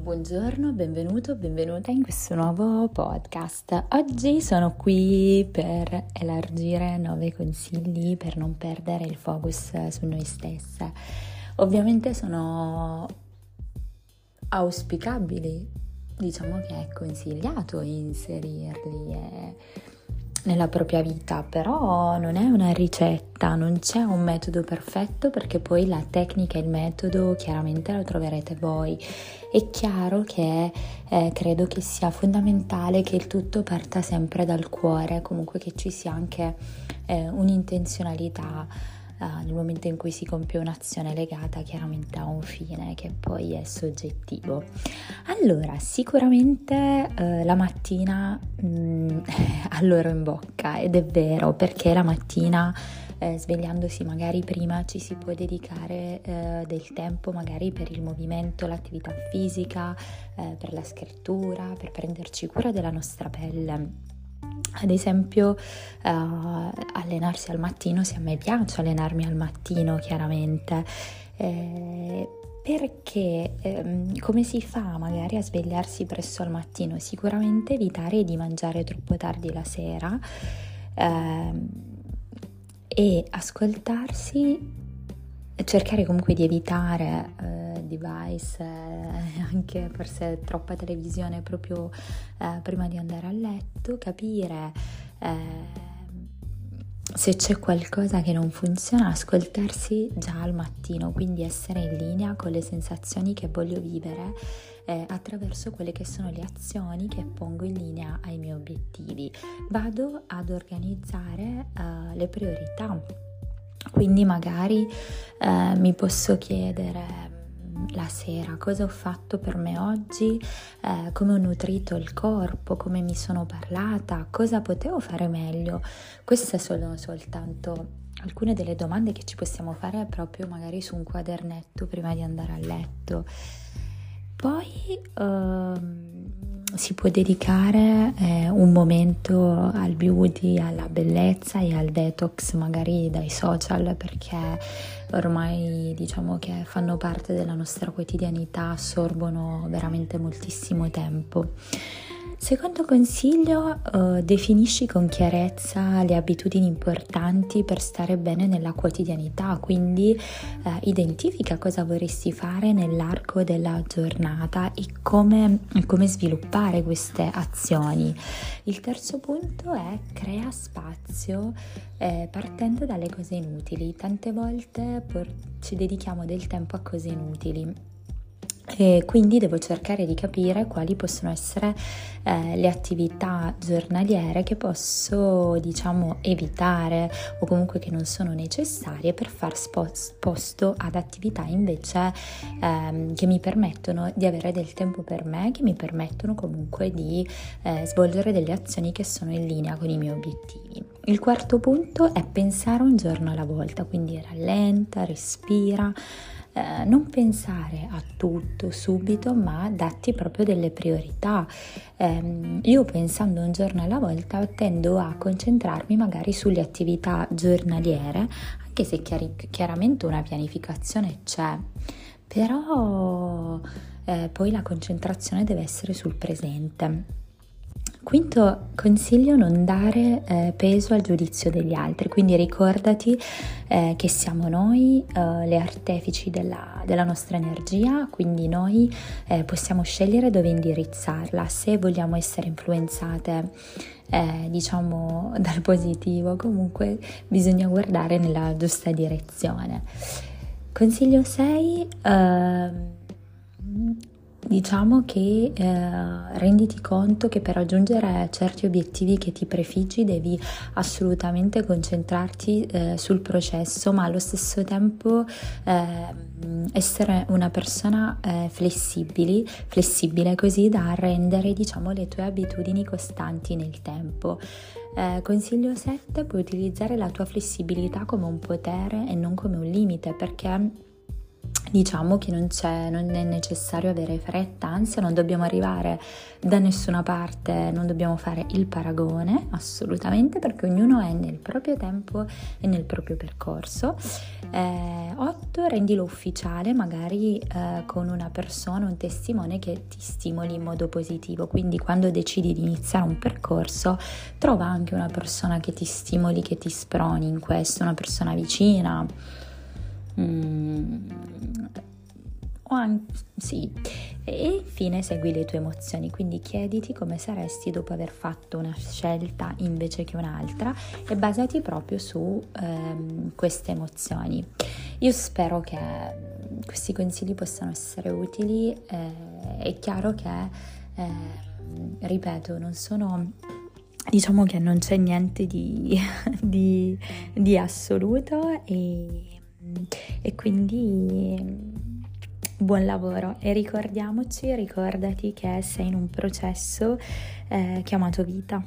buongiorno, benvenuto, benvenuta in questo nuovo podcast. Oggi sono qui per elargire nove consigli per non perdere il focus su noi stesse. Ovviamente sono auspicabili, diciamo che è consigliato inserirli e nella propria vita, però non è una ricetta, non c'è un metodo perfetto perché poi la tecnica e il metodo chiaramente lo troverete voi. È chiaro che eh, credo che sia fondamentale che il tutto parta sempre dal cuore, comunque che ci sia anche eh, un'intenzionalità uh, nel momento in cui si compie un'azione legata chiaramente a un fine che poi è soggettivo. Allora, sicuramente uh, la mattina mh, mm, all'oro in bocca ed è vero perché la mattina eh, svegliandosi magari prima ci si può dedicare eh, del tempo magari per il movimento, l'attività fisica, eh, per la scrittura, per prenderci cura della nostra pelle ad esempio uh, allenarsi al mattino, se a me piace allenarmi al mattino chiaramente, eh, perché ehm, come si fa magari a svegliarsi presto al mattino? Sicuramente evitare di mangiare troppo tardi la sera ehm, e ascoltarsi cercare comunque di evitare eh, device, eh, anche forse troppa televisione proprio eh, prima di andare a letto, capire eh, se c'è qualcosa che non funziona, ascoltarsi già al mattino, quindi essere in linea con le sensazioni che voglio vivere eh, attraverso quelle che sono le azioni che pongo in linea ai miei obiettivi. Vado ad organizzare eh, le priorità quindi magari eh, mi posso chiedere la sera cosa ho fatto per me oggi, eh, come ho nutrito il corpo, come mi sono parlata, cosa potevo fare meglio. Queste sono soltanto alcune delle domande che ci possiamo fare proprio magari su un quadernetto prima di andare a letto. Poi ehm, si può dedicare eh, un momento al beauty, alla bellezza e al detox magari dai social perché ormai diciamo che fanno parte della nostra quotidianità, assorbono veramente moltissimo tempo. Secondo consiglio, uh, definisci con chiarezza le abitudini importanti per stare bene nella quotidianità, quindi uh, identifica cosa vorresti fare nell'arco della giornata e come, come sviluppare queste azioni. Il terzo punto è crea spazio eh, partendo dalle cose inutili. Tante volte por- ci dedichiamo del tempo a cose inutili e quindi devo cercare di capire quali possono essere eh, le attività giornaliere che posso, diciamo, evitare o comunque che non sono necessarie per far posto ad attività invece ehm, che mi permettono di avere del tempo per me, che mi permettono comunque di eh, svolgere delle azioni che sono in linea con i miei obiettivi. Il quarto punto è pensare un giorno alla volta, quindi rallenta, respira eh, non pensare a tutto subito, ma datti proprio delle priorità. Eh, io pensando un giorno alla volta tendo a concentrarmi magari sulle attività giornaliere, anche se chiari- chiaramente una pianificazione c'è, però eh, poi la concentrazione deve essere sul presente. Quinto consiglio, non dare eh, peso al giudizio degli altri, quindi ricordati eh, che siamo noi eh, le artefici della, della, nostra energia, quindi noi eh, possiamo scegliere dove indirizzarla, se vogliamo essere influenzate eh, diciamo dal positivo, comunque bisogna guardare nella giusta direzione. Consiglio 6 Diciamo che eh, renditi conto che per raggiungere certi obiettivi che ti prefiggi devi assolutamente concentrarti eh, sul processo, ma allo stesso tempo eh, essere una persona eh, flessibili, flessibile così da rendere diciamo, le tue abitudini costanti nel tempo. Eh, consiglio 7, puoi utilizzare la tua flessibilità come un potere e non come un limite perché Diciamo che non, non, è necessario avere fretta, anzi non dobbiamo arrivare da nessuna parte, non dobbiamo fare il paragone assolutamente perché ognuno è nel proprio tempo e nel proprio percorso. 8. fatto, rendilo ufficiale, magari eh, con una persona, un testimone che ti stimoli in modo positivo. Quindi quando decidi di iniziare un percorso, trova anche una persona che ti stimoli, che ti sproni in questo, una persona vicina. Mm, o anche, sì, e infine segui le tue emozioni, quindi chiediti come saresti dopo aver fatto una scelta invece che un'altra e basati proprio su ehm, queste emozioni. Io spero che questi consigli possano essere utili, eh, è chiaro che, eh, ripeto, non sono diciamo che non c'è niente di, di, di assoluto e, e quindi buon lavoro. E ricordiamoci, ricordati che sei in un processo eh, chiamato vita